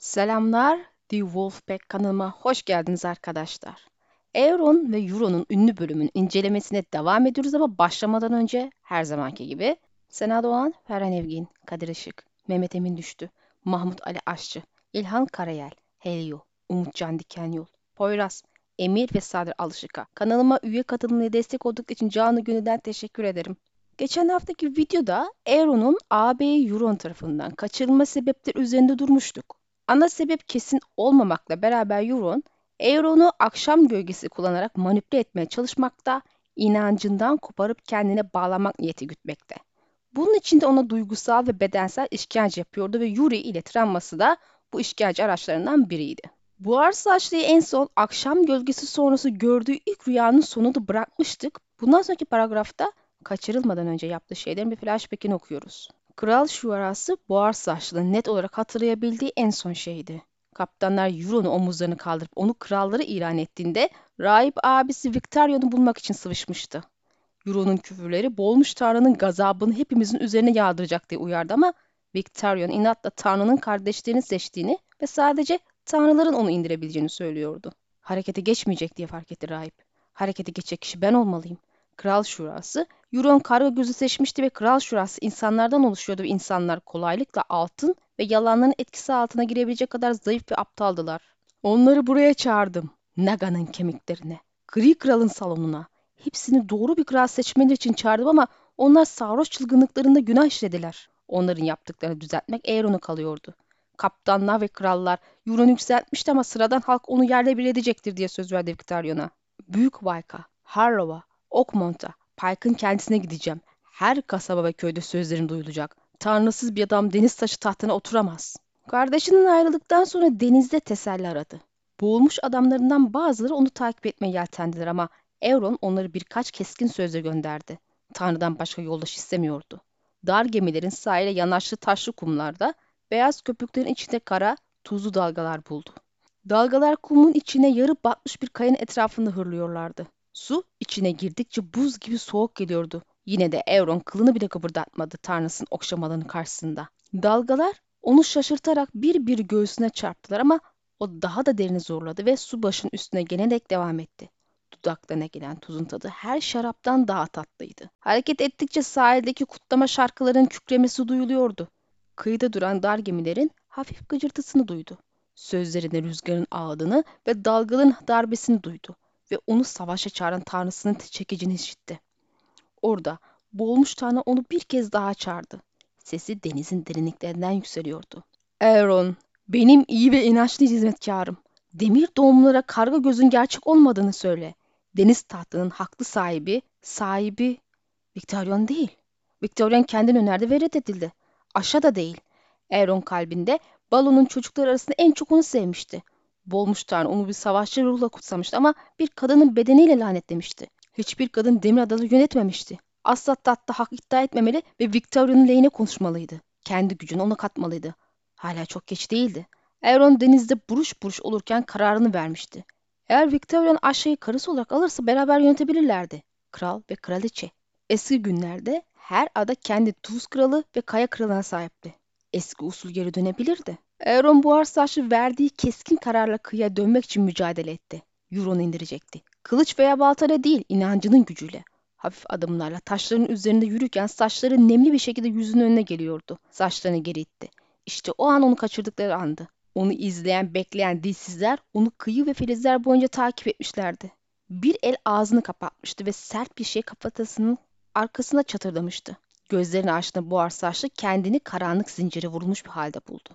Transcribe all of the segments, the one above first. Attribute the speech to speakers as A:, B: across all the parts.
A: Selamlar, The Wolfpack kanalıma hoş geldiniz arkadaşlar. Euron ve Euro'nun ünlü bölümünün incelemesine devam ediyoruz ama başlamadan önce her zamanki gibi Sena Doğan, Ferhan Evgin, Kadir Işık, Mehmet Emin Düştü, Mahmut Ali Aşçı, İlhan Karayel, Helio, Umutcan Dikenyol, Poyraz, Emir ve Sadır Alışık'a kanalıma üye katılımına destek oldukları için canı gönülden teşekkür ederim. Geçen haftaki videoda Euron'un AB Euron tarafından kaçırılma sebepleri üzerinde durmuştuk. Ana sebep kesin olmamakla beraber Euron, Euron'u akşam gölgesi kullanarak manipüle etmeye çalışmakta, inancından koparıp kendine bağlamak niyeti gütmekte. Bunun için de ona duygusal ve bedensel işkence yapıyordu ve Yuri ile travması da bu işkence araçlarından biriydi. Buhar saçlıyı en son akşam gölgesi sonrası gördüğü ilk rüyanın sonunda bırakmıştık. Bundan sonraki paragrafta kaçırılmadan önce yaptığı şeylerin bir flashback'ini okuyoruz. Kral şuarası boğar saçlı net olarak hatırlayabildiği en son şeydi. Kaptanlar Euron'u omuzlarını kaldırıp onu kralları ilan ettiğinde rahip abisi Victarion'u bulmak için sıvışmıştı. Euron'un küfürleri boğulmuş Tanrı'nın gazabını hepimizin üzerine yağdıracak diye uyardı ama Victarion inatla Tanrı'nın kardeşlerini seçtiğini ve sadece Tanrıların onu indirebileceğini söylüyordu. Harekete geçmeyecek diye fark etti rahip. Harekete geçecek kişi ben olmalıyım. Kral Şurası, Euron karga gözü seçmişti ve Kral Şurası insanlardan oluşuyordu ve insanlar kolaylıkla altın ve yalanların etkisi altına girebilecek kadar zayıf ve aptaldılar. Onları buraya çağırdım. Naga'nın kemiklerine, Gri Kral'ın salonuna. Hepsini doğru bir kral seçmeleri için çağırdım ama onlar sarhoş çılgınlıklarında günah işlediler. Onların yaptıklarını düzeltmek Aeron'a kalıyordu. Kaptanlar ve krallar Euron'u yükseltmişti ama sıradan halk onu yerle bir edecektir diye söz verdi Victarion'a. Büyük Vayka, Harrow'a, Oakmont'a, Pike'ın kendisine gideceğim. Her kasaba ve köyde sözlerim duyulacak. Tanrısız bir adam deniz taşı tahtına oturamaz. Kardeşinin ayrıldıktan sonra denizde teselli aradı. Boğulmuş adamlarından bazıları onu takip etmeye yeltendiler ama Euron onları birkaç keskin sözle gönderdi. Tanrı'dan başka yoldaş istemiyordu. Dar gemilerin sahile yanaşlı taşlı kumlarda, beyaz köpüklerin içinde kara, tuzlu dalgalar buldu. Dalgalar kumun içine yarı batmış bir kayanın etrafında hırlıyorlardı. Su içine girdikçe buz gibi soğuk geliyordu. Yine de Euron kılını bile kıpırdatmadı Tanrıs'ın okşamalarının karşısında. Dalgalar onu şaşırtarak bir bir göğsüne çarptılar ama o daha da derini zorladı ve su başın üstüne gelerek devam etti. Dudaklarına gelen tuzun tadı her şaraptan daha tatlıydı. Hareket ettikçe sahildeki kutlama şarkıların kükremesi duyuluyordu. Kıyıda duran dar gemilerin hafif gıcırtısını duydu. Sözlerinde rüzgarın ağladığını ve dalgaların darbesini duydu ve onu savaşa çağıran tanrısının çekicini işitti. Orada boğulmuş tanrı onu bir kez daha çağırdı. Sesi denizin derinliklerinden yükseliyordu. Aaron, benim iyi ve inançlı hizmetkarım. Demir doğumlara karga gözün gerçek olmadığını söyle. Deniz tahtının haklı sahibi, sahibi Victorian değil. Victorian kendini önerdi ve reddedildi. Aşa da değil. Aaron kalbinde Balon'un çocukları arasında en çok onu sevmişti. Boğulmuş Tanrı onu bir savaşçı ruhla kutsamıştı ama bir kadının bedeniyle lanetlemişti. Hiçbir kadın Demir Adalı yönetmemişti. Asla tatta hak iddia etmemeli ve Victoria'nın lehine konuşmalıydı. Kendi gücünü ona katmalıydı. Hala çok geç değildi. Euron denizde buruş buruş olurken kararını vermişti. Eğer Victoria'nın Aşa'yı karısı olarak alırsa beraber yönetebilirlerdi. Kral ve kraliçe. Eski günlerde her ada kendi tuz kralı ve kaya kralına sahipti. Eski usul geri dönebilirdi. Euron buhar saçlı verdiği keskin kararla kıyıya dönmek için mücadele etti. Euron'u indirecekti. Kılıç veya baltayla değil, inancının gücüyle. Hafif adımlarla taşların üzerinde yürürken saçları nemli bir şekilde yüzünün önüne geliyordu. Saçlarını geri itti. İşte o an onu kaçırdıkları andı. Onu izleyen, bekleyen dilsizler onu kıyı ve filizler boyunca takip etmişlerdi. Bir el ağzını kapatmıştı ve sert bir şey kafatasının arkasına çatırdamıştı. Gözlerini açtığında buhar saçlı kendini karanlık zincire vurulmuş bir halde buldu.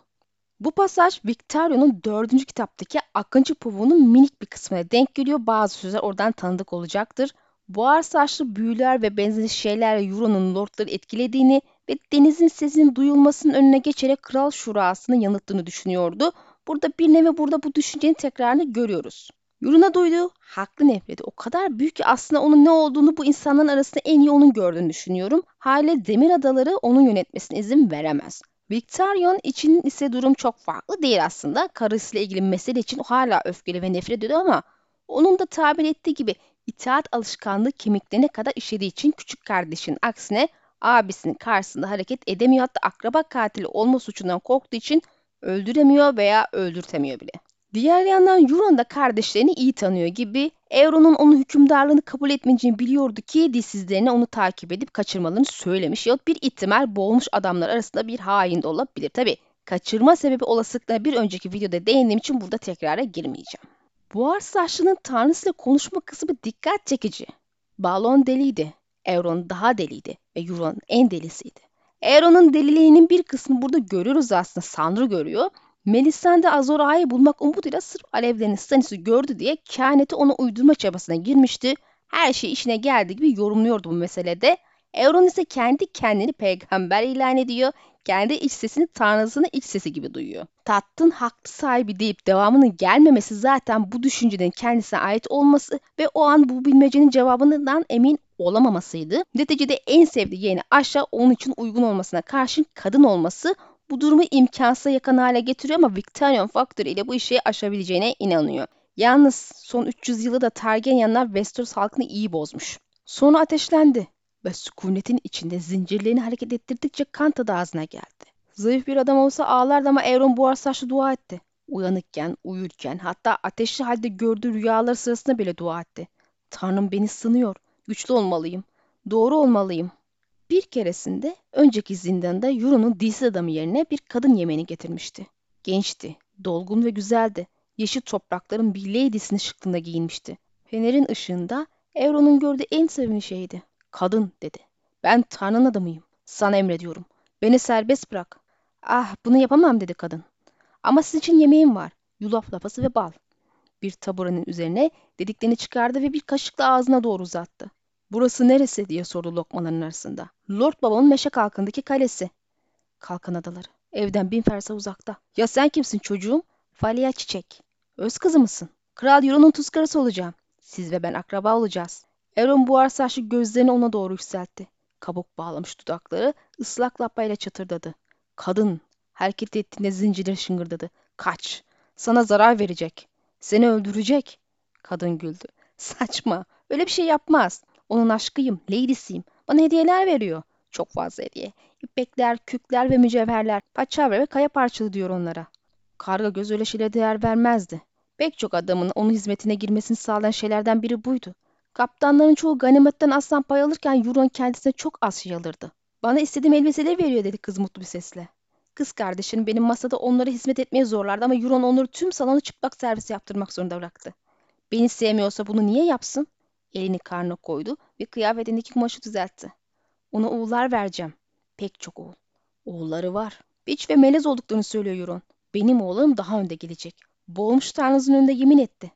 A: Bu pasaj Victorio'nun dördüncü kitaptaki Akıncı Povu'nun minik bir kısmına denk geliyor. Bazı sözler oradan tanıdık olacaktır. Buhar saçlı büyüler ve benzeri şeylerle Euron'un lordları etkilediğini ve denizin sesinin duyulmasının önüne geçerek kral şurasını yanıttığını düşünüyordu. Burada bir nevi burada bu düşüncenin tekrarını görüyoruz. Euron'a duyduğu haklı nefreti o kadar büyük ki aslında onun ne olduğunu bu insanların arasında en iyi onun gördüğünü düşünüyorum. Hale Demir Adaları onun yönetmesine izin veremez. Victorion için ise durum çok farklı değil aslında. Karısıyla ilgili mesele için hala öfkeli ve nefret ediyor ama onun da tabir ettiği gibi itaat alışkanlığı kemiklerine kadar işlediği için küçük kardeşin aksine abisinin karşısında hareket edemiyor hatta akraba katili olma suçundan korktuğu için Öldüremiyor veya öldürtemiyor bile. Diğer yandan Euron da kardeşlerini iyi tanıyor gibi Euron'un onun hükümdarlığını kabul etmeyeceğini biliyordu ki dilsizlerine onu takip edip kaçırmalarını söylemiş yahut bir ihtimal boğulmuş adamlar arasında bir hain de olabilir. Tabi kaçırma sebebi olasılıklarına bir önceki videoda değindiğim için burada tekrara girmeyeceğim. Buhar saçlının tanrısıyla konuşma kısmı dikkat çekici. Balon deliydi. Euron daha deliydi ve Euron en delisiydi. Euron'un deliliğinin bir kısmı burada görüyoruz aslında. Sanrı görüyor. Melisande Azor Ağa'yı bulmak umuduyla sırf alevlerini Stannis'i gördü diye kehaneti ona uydurma çabasına girmişti. Her şey işine geldiği gibi yorumluyordu bu meselede. Euron ise kendi kendini peygamber ilan ediyor. Kendi iç sesini tanrısının iç sesi gibi duyuyor. Tattın haklı sahibi deyip devamının gelmemesi zaten bu düşüncenin kendisine ait olması ve o an bu bilmecenin cevabından emin olamamasıydı. Neticede en sevdiği yeğeni aşağı onun için uygun olmasına karşın kadın olması bu durumu imkansıza yakın hale getiriyor ama Victorian faktörü ile bu işi aşabileceğine inanıyor. Yalnız son 300 yılı da Targaryenlar Westeros halkını iyi bozmuş. Sonra ateşlendi ve sükunetin içinde zincirlerini hareket ettirdikçe kan tadı ağzına geldi. Zayıf bir adam olsa ağlardı ama Euron buhar saçlı dua etti. Uyanıkken, uyurken hatta ateşli halde gördüğü rüyalar sırasında bile dua etti. Tanrım beni sınıyor. Güçlü olmalıyım. Doğru olmalıyım. Bir keresinde önceki zindanda Euron'un dilsiz adamı yerine bir kadın yemeğini getirmişti. Gençti, dolgun ve güzeldi. Yeşil toprakların bir lady'sini şıklığında giyinmişti. Fener'in ışığında Euron'un gördüğü en sevimli şeydi. Kadın dedi. Ben Tanrı'nın adamıyım. Sana emrediyorum. Beni serbest bırak. Ah bunu yapamam dedi kadın. Ama sizin için yemeğim var. Yulaf lapası ve bal. Bir taburanın üzerine dediklerini çıkardı ve bir kaşıkla ağzına doğru uzattı. Burası neresi diye sordu lokmaların arasında. Lord babamın meşe kalkındaki kalesi. Kalkan adaları. Evden bin fersa uzakta. Ya sen kimsin çocuğum? Falia Çiçek. Öz kızı mısın? Kral Euron'un tuz karısı olacağım. Siz ve ben akraba olacağız. Euron buhar saçlı gözlerini ona doğru yükseltti. Kabuk bağlamış dudakları ıslak lapayla çatırdadı. Kadın hareket ettiğinde zincirleri şıngırdadı. Kaç. Sana zarar verecek. Seni öldürecek. Kadın güldü. Saçma. Öyle bir şey yapmaz. Onun aşkıyım, lady'siyim. Bana hediyeler veriyor. Çok fazla hediye. İpekler, kükler ve mücevherler. Paçavra ve kaya parçalı diyor onlara. Karga göz öyle şeylere değer vermezdi. Pek çok adamın onun hizmetine girmesini sağlayan şeylerden biri buydu. Kaptanların çoğu ganimetten aslan pay alırken Euron kendisine çok az şey alırdı. Bana istediğim elbiseleri veriyor dedi kız mutlu bir sesle. Kız kardeşinin benim masada onlara hizmet etmeye zorlardı ama Euron onları tüm salonu çıplak servis yaptırmak zorunda bıraktı. Beni sevmiyorsa bunu niye yapsın? Elini karnına koydu ve kıyafetindeki kumaşı düzeltti. Ona oğullar vereceğim. Pek çok oğul. Oğulları var. Biç ve melez olduklarını söylüyor Euron. Benim oğlum daha önde gelecek. Boğulmuş tanrınızın önünde yemin etti.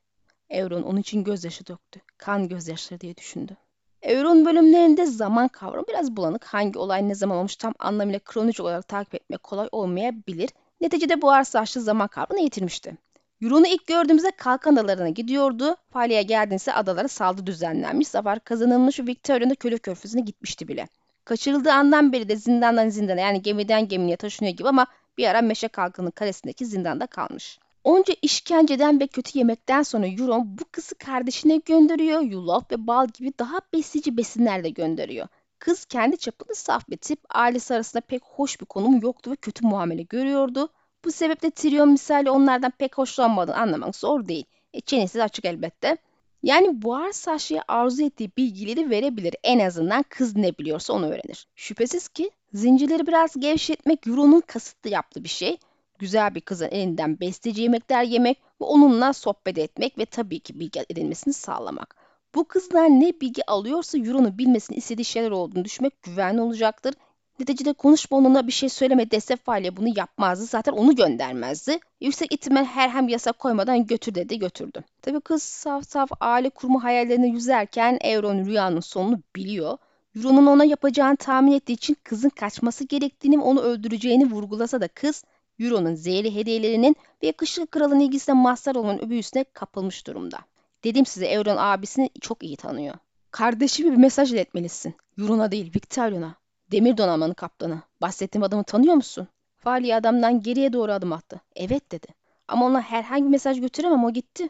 A: Euron onun için gözyaşı döktü. Kan gözyaşları diye düşündü. Euron bölümlerinde zaman kavramı biraz bulanık. Hangi olay ne zaman olmuş tam anlamıyla kronolojik olarak takip etmek kolay olmayabilir. Neticede bu arsaçlı zaman kavramını yitirmişti. Euron'u ilk gördüğümüzde Kalkan Adalarına gidiyordu. Fali'ye geldiğinde adalara saldırı düzenlenmiş. Zafer kazanılmış ve Victoria'nın köle körfezine gitmişti bile. Kaçırıldığı andan beri de zindandan zindana yani gemiden gemiye taşınıyor gibi ama bir ara Meşe Kalkan'ın kalesindeki zindanda kalmış. Onca işkenceden ve kötü yemekten sonra Euron bu kızı kardeşine gönderiyor. Yulaf ve bal gibi daha besici besinler de gönderiyor. Kız kendi çapında saf bir tip, ailesi arasında pek hoş bir konumu yoktu ve kötü muamele görüyordu. Bu sebeple Tyrion misali onlardan pek hoşlanmadığını anlamak zor değil. E, çenesi açık elbette. Yani buhar saçlıya arzu ettiği bilgileri verebilir. En azından kız ne biliyorsa onu öğrenir. Şüphesiz ki zincirleri biraz gevşetmek Euron'un kasıtlı yaptığı bir şey. Güzel bir kızın elinden besteci yemekler yemek ve onunla sohbet etmek ve tabii ki bilgi edinmesini sağlamak. Bu kızlar ne bilgi alıyorsa Euron'u bilmesini istediği şeyler olduğunu düşünmek güvenli olacaktır Neticede konuşma onunla bir şey söyleme dese Falya bunu yapmazdı. Zaten onu göndermezdi. Yüksek ihtimal herhangi bir yasak koymadan götür dedi götürdü. Tabii kız saf saf aile kurma hayallerini yüzerken Euron rüyanın sonunu biliyor. Euron'un ona yapacağını tahmin ettiği için kızın kaçması gerektiğini ve onu öldüreceğini vurgulasa da kız Euron'un zehirli hediyelerinin ve yakışıklı kralın ilgisine mazhar olan büyüsüne kapılmış durumda. Dedim size Euron abisini çok iyi tanıyor. Kardeşime bir mesaj iletmelisin. Euron'a değil Victorion'a. Demir donanmanın kaptanı. Bahsettiğim adamı tanıyor musun? Fali adamdan geriye doğru adım attı. Evet dedi. Ama ona herhangi bir mesaj götüremem o gitti.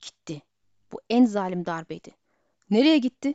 A: Gitti. Bu en zalim darbeydi. Nereye gitti?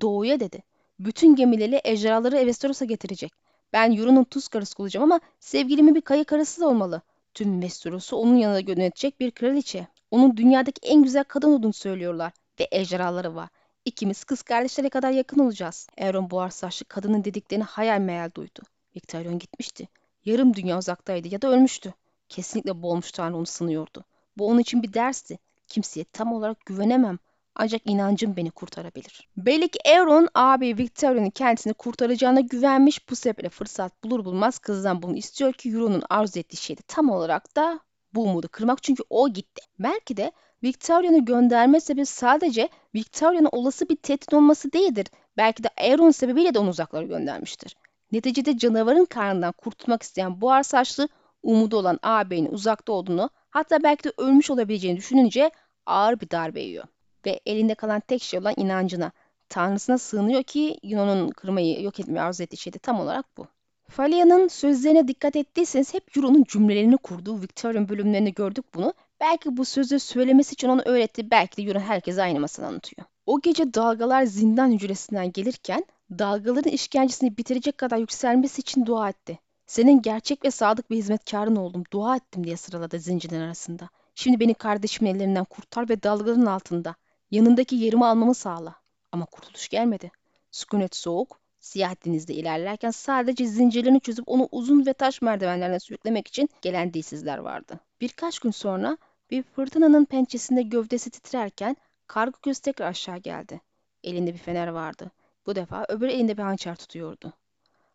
A: Doğuya dedi. Bütün gemileri ejderhaları Evesteros'a getirecek. Ben Euron'un tuz karısı olacağım ama sevgilimin bir kayık karısı da olmalı. Tüm Westeros'u onun yanına yönetecek bir kraliçe. Onun dünyadaki en güzel kadın olduğunu söylüyorlar ve ejderhaları var. İkimiz kız kardeşlere kadar yakın olacağız. Euron buhar saçlı kadının dediklerini hayal meyal duydu. Victorion gitmişti. Yarım dünya uzaktaydı ya da ölmüştü. Kesinlikle boğulmuş Tanrı onu sınıyordu. Bu onun için bir dersti. Kimseye tam olarak güvenemem. Ancak inancım beni kurtarabilir. Belli ki Euron abi Victorion'un kendisini kurtaracağına güvenmiş. Bu sebeple fırsat bulur bulmaz kızdan bunu istiyor ki Euron'un arzu ettiği şey de tam olarak da bu umudu kırmak çünkü o gitti. Belki de Victoria'nı gönderme sebebi sadece Victoria'nın olası bir tehdit olması değildir. Belki de Aeron sebebiyle de onu uzaklara göndermiştir. Neticede canavarın karnından kurtulmak isteyen buhar saçlı umudu olan ağabeyinin uzakta olduğunu hatta belki de ölmüş olabileceğini düşününce ağır bir darbe yiyor. Ve elinde kalan tek şey olan inancına, tanrısına sığınıyor ki Yunan'ın kırmayı yok etmeyi arzu ettiği şey de tam olarak bu. Falia'nın sözlerine dikkat ettiyseniz hep Euro'nun cümlelerini kurduğu Victorian bölümlerinde gördük bunu. Belki bu sözü söylemesi için ona öğretti, belki de Euro herkese aynı masada anlatıyor. O gece dalgalar zindan hücresinden gelirken dalgaların işkencesini bitirecek kadar yükselmesi için dua etti. Senin gerçek ve sadık bir hizmetkarın oldum, dua ettim diye sıraladı zincirlerin arasında. Şimdi beni kardeşimin ellerinden kurtar ve dalgaların altında. Yanındaki yerimi almamı sağla. Ama kurtuluş gelmedi. Sükunet soğuk, siyah denizde ilerlerken sadece zincirlerini çözüp onu uzun ve taş merdivenlerden sürüklemek için gelen dilsizler vardı. Birkaç gün sonra bir fırtınanın pençesinde gövdesi titrerken kargo göz tekrar aşağı geldi. Elinde bir fener vardı. Bu defa öbür elinde bir hançer tutuyordu.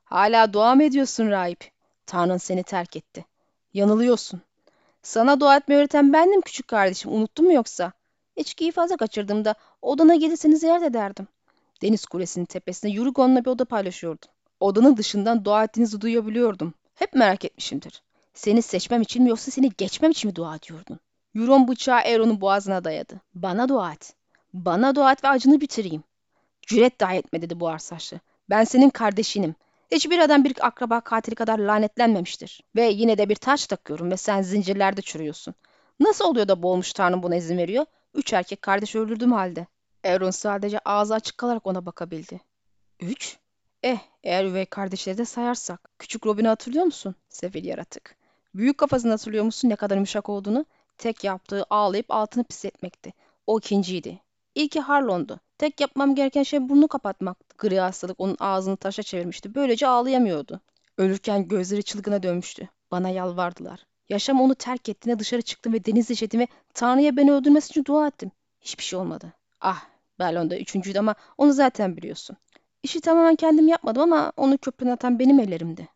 A: Hala dua mı ediyorsun rahip? Tanrın seni terk etti. Yanılıyorsun. Sana dua etmeyi öğreten bendim küçük kardeşim. Unuttun mu yoksa? İçkiyi fazla kaçırdığımda odana gelirseniz ziyaret ederdim. Deniz kulesinin tepesinde Yurigon'la bir oda paylaşıyordum. Odanın dışından dua ettiğinizi duyabiliyordum. Hep merak etmişimdir. Seni seçmem için mi yoksa seni geçmem için mi dua ediyordun? Euron bıçağı Euron'un boğazına dayadı. Bana dua et. Bana dua et ve acını bitireyim. Cüret dahi etme dedi bu arsaçlı. Ben senin kardeşinim. Hiçbir adam bir akraba katili kadar lanetlenmemiştir. Ve yine de bir taç takıyorum ve sen zincirlerde çürüyorsun. Nasıl oluyor da boğulmuş Tanrım buna izin veriyor? Üç erkek kardeş öldürdüğüm halde. Euron sadece ağzı açık kalarak ona bakabildi. Üç? Eh, eğer üvey kardeşleri de sayarsak. Küçük Robin'i hatırlıyor musun? Sefil yaratık. Büyük kafasını hatırlıyor musun ne kadar yumuşak olduğunu? Tek yaptığı ağlayıp altını pisletmekti. O ikinciydi. İlki Harlon'du. Tek yapmam gereken şey burnu kapatmaktı. Gri hastalık onun ağzını taşa çevirmişti. Böylece ağlayamıyordu. Ölürken gözleri çılgına dönmüştü. Bana yalvardılar. Yaşam onu terk ettiğinde dışarı çıktım ve deniz işledim ve Tanrı'ya beni öldürmesi için dua ettim. Hiçbir şey olmadı. Ah, Bellon'da üçüncüydü ama onu zaten biliyorsun. İşi tamamen kendim yapmadım ama onu köprüne atan benim ellerimdi.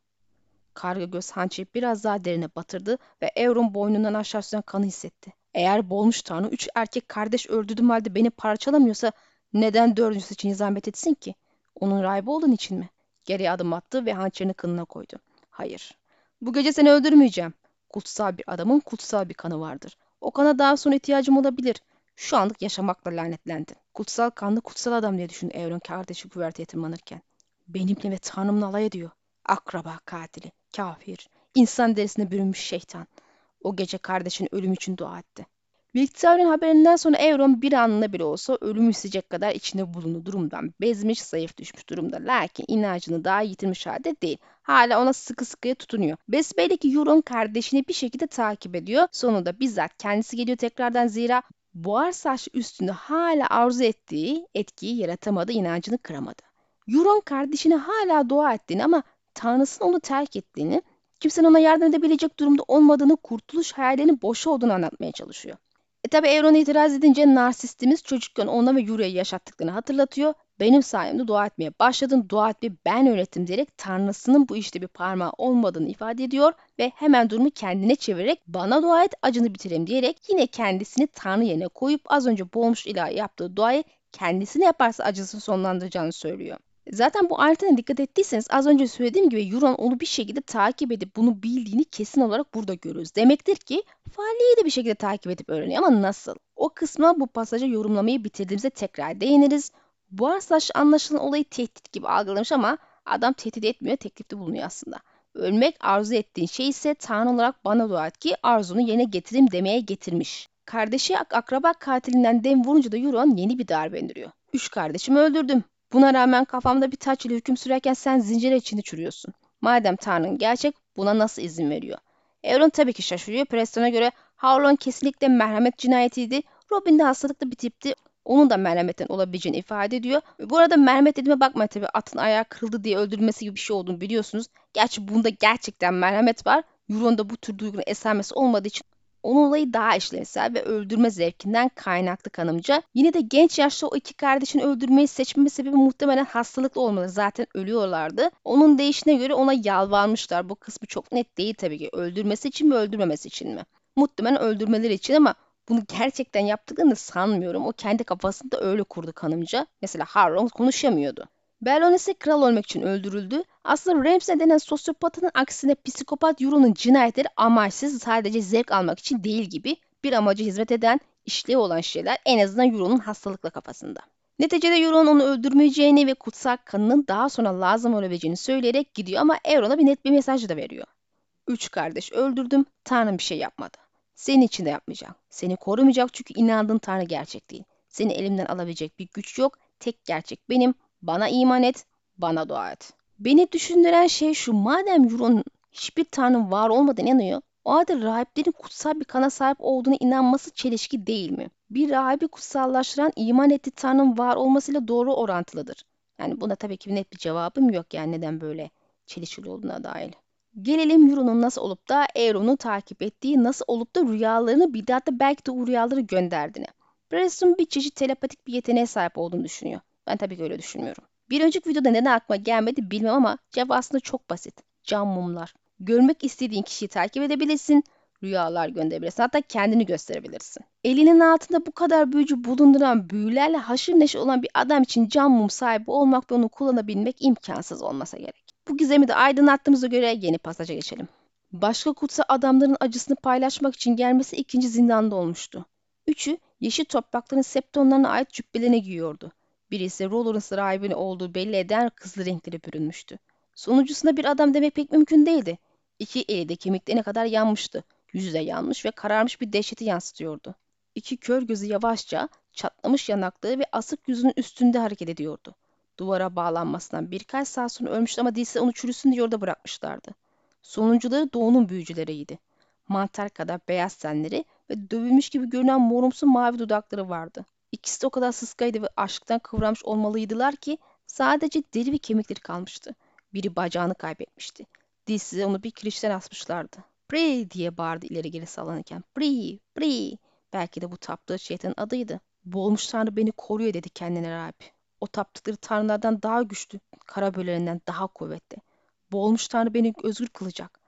A: Karga göz hançeri biraz daha derine batırdı ve Euron boynundan aşağı süren kanı hissetti. Eğer boğulmuş tanrı üç erkek kardeş öldürdüğüm halde beni parçalamıyorsa neden dördüncüsü için zahmet etsin ki? Onun rahibi olduğun için mi? Geriye adım attı ve hançerini kınına koydu. Hayır. Bu gece seni öldürmeyeceğim. Kutsal bir adamın kutsal bir kanı vardır. O kana daha sonra ihtiyacım olabilir. Şu anlık yaşamakla lanetlendin. Kutsal kanlı kutsal adam diye düşün Euron kardeşi güverteye tırmanırken. Benimle ve Tanrımla alay ediyor. Akraba katili, kafir, insan derisine bürünmüş şeytan. O gece kardeşin ölüm için dua etti. Victoria'nın haberinden sonra Euron bir anına bile olsa ölümü isteyecek kadar içinde bulunduğu durumdan bezmiş, zayıf düşmüş durumda. Lakin inancını daha yitirmiş halde değil. Hala ona sıkı sıkıya tutunuyor. Besbelli ki Euron kardeşini bir şekilde takip ediyor. Sonunda bizzat kendisi geliyor tekrardan zira buhar saç üstünde hala arzu ettiği etkiyi yaratamadı, inancını kıramadı. Euron kardeşine hala dua ettiğini ama Tanrısının onu terk ettiğini, kimsenin ona yardım edebilecek durumda olmadığını, kurtuluş hayallerinin boşa olduğunu anlatmaya çalışıyor. E tabi Euron itiraz edince narsistimiz çocukken ona ve Yuri'ye yaşattıklarını hatırlatıyor. Benim sayemde dua etmeye başladın, dua etmeyi ben öğrettim diyerek Tanrısının bu işte bir parmağı olmadığını ifade ediyor ve hemen durumu kendine çevirerek bana dua et acını bitireyim diyerek yine kendisini Tanrı yerine koyup az önce boğulmuş ilahi yaptığı duayı kendisine yaparsa acısını sonlandıracağını söylüyor. Zaten bu ayrıntına dikkat ettiyseniz az önce söylediğim gibi Euron onu bir şekilde takip edip bunu bildiğini kesin olarak burada görüyoruz. Demektir ki Fali'yi de bir şekilde takip edip öğreniyor ama nasıl? O kısma bu pasajı yorumlamayı bitirdiğimizde tekrar değiniriz. Bu arsaç anlaşılan olayı tehdit gibi algılamış ama adam tehdit etmiyor, teklifte bulunuyor aslında. Ölmek arzu ettiğin şey ise Tanrı olarak bana dua et ki arzunu yerine getireyim demeye getirmiş. Kardeşi akraba katilinden dem vurunca da Euron yeni bir darbe indiriyor. Üç kardeşimi öldürdüm. Buna rağmen kafamda bir taç ile hüküm sürerken sen zincire içinde çürüyorsun. Madem Tanrı'nın gerçek buna nasıl izin veriyor? Euron tabii ki şaşırıyor. Preston'a göre Harlan kesinlikle merhamet cinayetiydi. Robin de hastalıklı bir tipti. Onun da merhametten olabileceğini ifade ediyor. Bu arada merhamet dediğime bakma tabii atın ayağı kırıldı diye öldürülmesi gibi bir şey olduğunu biliyorsunuz. Gerçi bunda gerçekten merhamet var. Euron'da bu tür duygunun esamesi olmadığı için onun olayı daha işlevsel ve öldürme zevkinden kaynaklı kanımca. Yine de genç yaşta o iki kardeşin öldürmeyi seçmeme sebebi muhtemelen hastalıklı olmaları. Zaten ölüyorlardı. Onun değişine göre ona yalvarmışlar. Bu kısmı çok net değil tabii ki. Öldürmesi için mi öldürmemesi için mi? Muhtemelen öldürmeleri için ama bunu gerçekten yaptıklarını sanmıyorum. O kendi kafasında öyle kurdu kanımca. Mesela Harron konuşamıyordu. Bellon ise kral olmak için öldürüldü. Aslında Ramsay denen sosyopatının aksine psikopat Euron'un cinayetleri amaçsız sadece zevk almak için değil gibi bir amaca hizmet eden, işlevi olan şeyler en azından Euron'un hastalıkla kafasında. Neticede Euron onu öldürmeyeceğini ve kutsal kanının daha sonra lazım olabileceğini söyleyerek gidiyor ama Euron'a bir net bir mesaj da veriyor. Üç kardeş öldürdüm, Tanrım bir şey yapmadı. Senin için de yapmayacak. Seni korumayacak çünkü inandığın Tanrı gerçek değil. Seni elimden alabilecek bir güç yok. Tek gerçek benim. Bana iman et, bana dua et. Beni düşündüren şey şu. Madem Euron'un hiçbir tanrı var olmadığını inanıyor, o halde rahiplerin kutsal bir kana sahip olduğuna inanması çelişki değil mi? Bir rahibi kutsallaştıran iman ettiği tanrının var olmasıyla doğru orantılıdır. Yani buna tabii ki net bir cevabım yok yani neden böyle çelişkili olduğuna dair. Gelelim Euro'nun nasıl olup da Aeron'u takip ettiği, nasıl olup da rüyalarını bir da belki de o rüyaları gönderdiğini. Preston bir çeşit telepatik bir yeteneğe sahip olduğunu düşünüyor. Ben tabii ki öyle düşünmüyorum. Bir önceki videoda neden aklıma gelmedi bilmem ama cevap aslında çok basit. Cam mumlar. Görmek istediğin kişiyi takip edebilirsin, rüyalar gönderebilirsin. Hatta kendini gösterebilirsin. Elinin altında bu kadar büyücü bulunduran büyülerle haşır neşir olan bir adam için cam mum sahibi olmak ve onu kullanabilmek imkansız olmasa gerek. Bu gizemi de aydınlattığımıza göre yeni pasaja geçelim. Başka kutsal adamların acısını paylaşmak için gelmesi ikinci zindanda olmuştu. Üçü yeşil toprakların septonlarına ait cübbelerini giyiyordu. Birisi Roller'ın rahibinin olduğu belli eden kızlı renkleri bürünmüştü. Sonuncusunda bir adam demek pek mümkün değildi. İki eli de kemiklerine kadar yanmıştı. Yüzü de yanmış ve kararmış bir dehşeti yansıtıyordu. İki kör gözü yavaşça, çatlamış yanaklığı ve asık yüzünün üstünde hareket ediyordu. Duvara bağlanmasından birkaç saat sonra ölmüştü ama değilse onu çürüsün diye orada bırakmışlardı. Sonuncuları doğunun büyücüleriydi. Mantar kadar beyaz tenleri ve dövülmüş gibi görünen morumsu mavi dudakları vardı. İkisi de o kadar sıskaydı ve aşktan kıvranmış olmalıydılar ki sadece deri ve kemikleri kalmıştı. Biri bacağını kaybetmişti. Dilsize onu bir kirişten asmışlardı. Pri diye bağırdı ileri geri sallanırken. Pri, Pri. Belki de bu taptığı şeytanın adıydı. Boğulmuş tanrı beni koruyor dedi kendine rahip. O taptıkları tanrılardan daha güçlü, kara bölelerinden daha kuvvetli. Boğulmuş tanrı beni özgür kılacak.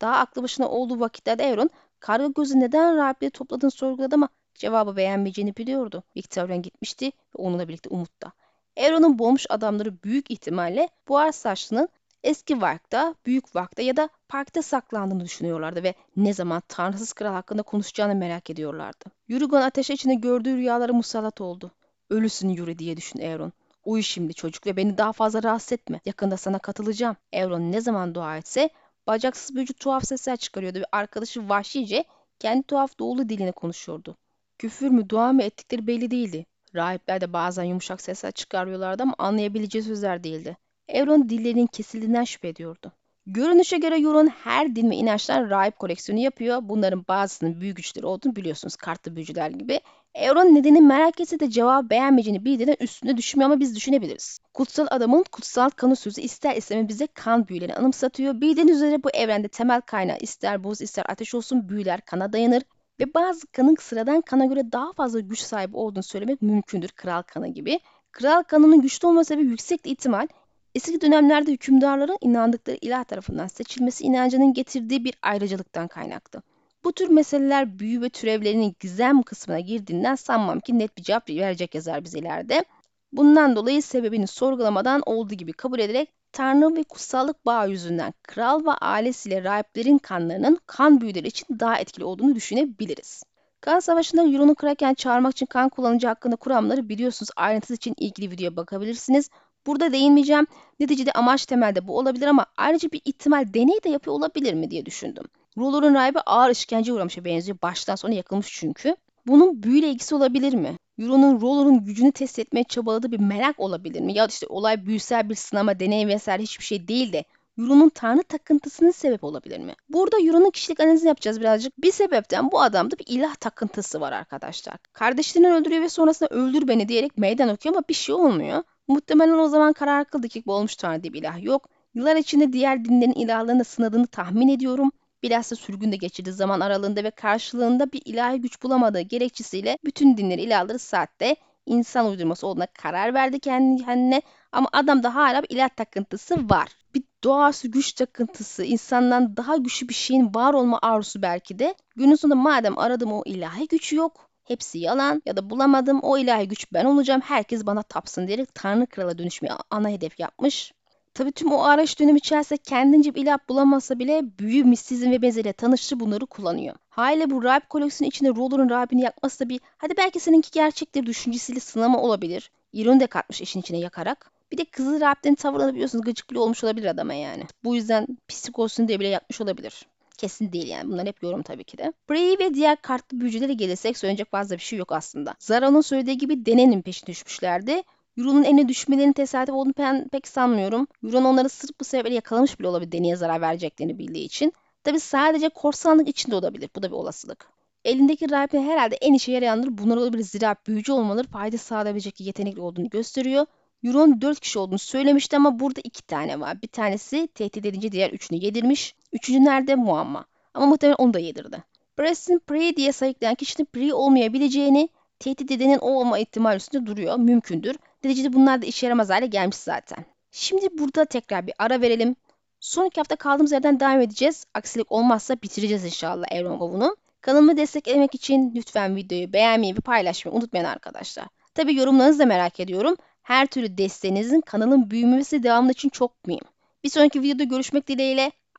A: Daha aklı başına olduğu vakitlerde Euron, karga gözü neden rahipleri topladığını sorguladı ama cevabı beğenmeyeceğini biliyordu. Victorian gitmişti ve onunla birlikte Umut da. Euron'un boğulmuş adamları büyük ihtimalle buhar saçlının eski Vark'ta, Büyük Vark'ta ya da parkta saklandığını düşünüyorlardı ve ne zaman tanrısız kral hakkında konuşacağını merak ediyorlardı. Yurigon ateş içinde gördüğü rüyalara musallat oldu. Ölüsün Yuri diye düşün Euron. Uyu şimdi çocuk ve beni daha fazla rahatsız etme. Yakında sana katılacağım. Euron ne zaman dua etse bacaksız büyücü tuhaf sesler çıkarıyordu ve arkadaşı vahşice kendi tuhaf doğulu dilini konuşuyordu. Küfür mü dua mı ettikleri belli değildi. Rahipler de bazen yumuşak sesler çıkarıyorlardı ama anlayabileceği sözler değildi. Euron dillerinin kesildiğinden şüphe ediyordu. Görünüşe göre Euron her din ve inançtan rahip koleksiyonu yapıyor. Bunların bazısının büyük güçleri olduğunu biliyorsunuz. Kartlı büyücüler gibi. Euron nedeni merak etse de cevabı beğenmeyeceğini bildiğinden üstünde düşünmüyor ama biz düşünebiliriz. Kutsal adamın kutsal kanı sözü ister istemez bize kan büyülerini anımsatıyor. Bildiğiniz üzere bu evrende temel kaynağı ister buz ister ateş olsun büyüler kana dayanır. Ve bazı kanın sıradan kana göre daha fazla güç sahibi olduğunu söylemek mümkündür kral kanı gibi. Kral kanının güçlü olma sebebi yüksek ihtimal eski dönemlerde hükümdarların inandıkları ilah tarafından seçilmesi inancının getirdiği bir ayrıcalıktan kaynaklı. Bu tür meseleler büyü ve türevlerinin gizem kısmına girdiğinden sanmam ki net bir cevap verecek yazar bize ileride. Bundan dolayı sebebini sorgulamadan olduğu gibi kabul ederek Tanrı ve kutsallık bağı yüzünden kral ve ailesiyle rahiplerin kanlarının kan büyüleri için daha etkili olduğunu düşünebiliriz. Kan Savaşı'nda Euron'u Kraken çağırmak için kan kullanıcı hakkında kuramları biliyorsunuz. Ayrıntısı için ilgili videoya bakabilirsiniz. Burada değinmeyeceğim. Neticede amaç temelde bu olabilir ama ayrıca bir ihtimal deney de yapıyor olabilir mi diye düşündüm. Roller'ın rahibi ağır işkence uğramışa benziyor. Baştan sona yakılmış çünkü. Bunun büyüyle ilgisi olabilir mi? Euro'nun Roller'ın gücünü test etmeye çabaladığı bir merak olabilir mi? Ya işte olay büyüsel bir sınama, deney vesaire hiçbir şey değil de Euron'un tanrı takıntısının sebep olabilir mi? Burada Euron'un kişilik analizini yapacağız birazcık. Bir sebepten bu adamda bir ilah takıntısı var arkadaşlar. Kardeşlerini öldürüyor ve sonrasında öldür beni diyerek meydan okuyor ama bir şey olmuyor. Muhtemelen o zaman karar kıldı ki bu olmuş tanrı diye bir ilah yok. Yıllar içinde diğer dinlerin ilahlarını sınadığını tahmin ediyorum. Bilhassa sürgünde geçirdiği zaman aralığında ve karşılığında bir ilahi güç bulamadığı gerekçesiyle bütün dinleri ilahları saatte insan uydurması olduğuna karar verdi kendi kendine ama adamda hala bir ilah takıntısı var. Bir doğası güç takıntısı, insandan daha güçlü bir şeyin var olma arzusu belki de. Günün sonunda madem aradım o ilahi gücü yok, hepsi yalan ya da bulamadım o ilahi güç ben olacağım herkes bana tapsın diyerek Tanrı Krala dönüşmeyi ana hedef yapmış. Tabii tüm o araç dönemi içerisinde kendince bir ilah bulamasa bile büyü, mistizm ve benzeriyle tanıştı bunları kullanıyor. Haliyle bu rahip koleksiyonu içinde Roller'ın rahibini yakması da bir hadi belki seninki gerçektir düşüncesiyle sınama olabilir. İroni de katmış işin içine yakarak. Bir de kızıl rahiplerin tavırlarını biliyorsunuz gıcıklı olmuş olabilir adama yani. Bu yüzden pislik olsun diye bile yakmış olabilir. Kesin değil yani. Bunlar hep yorum tabii ki de. Prey ve diğer kartlı büyücülere gelirsek söyleyecek fazla bir şey yok aslında. Zara'nın söylediği gibi Dene'nin peşine düşmüşlerdi. Euron'un eline düşmelerinin tesadüf olduğunu ben pek sanmıyorum. Euron onları sırf bu sebeple yakalamış bile olabilir Deni'ye zarar vereceklerini bildiği için. Tabi sadece korsanlık içinde olabilir. Bu da bir olasılık. Elindeki rahiplerin herhalde en işe yarayanları bunlar olabilir. Zira büyücü olmaları fayda sağlayabilecek yetenekli olduğunu gösteriyor. Euron 4 kişi olduğunu söylemişti ama burada 2 tane var. Bir tanesi tehdit edince diğer üçünü yedirmiş. Üçüncü nerede? Muamma. Ama muhtemelen onu da yedirdi. Preston Prey diye sayıklayan kişinin Prey olmayabileceğini, tehdit edenin o olma ihtimali üstünde duruyor. Mümkündür. Neticede bunlar da işe yaramaz hale gelmiş zaten. Şimdi burada tekrar bir ara verelim. Sonraki hafta kaldığımız yerden devam edeceğiz. Aksilik olmazsa bitireceğiz inşallah Evron Bavunu. Kanalımı desteklemek için lütfen videoyu beğenmeyi ve paylaşmayı unutmayın arkadaşlar. Tabi yorumlarınızı da merak ediyorum. Her türlü desteğinizin kanalın büyümesi devamı için çok mühim. Bir sonraki videoda görüşmek dileğiyle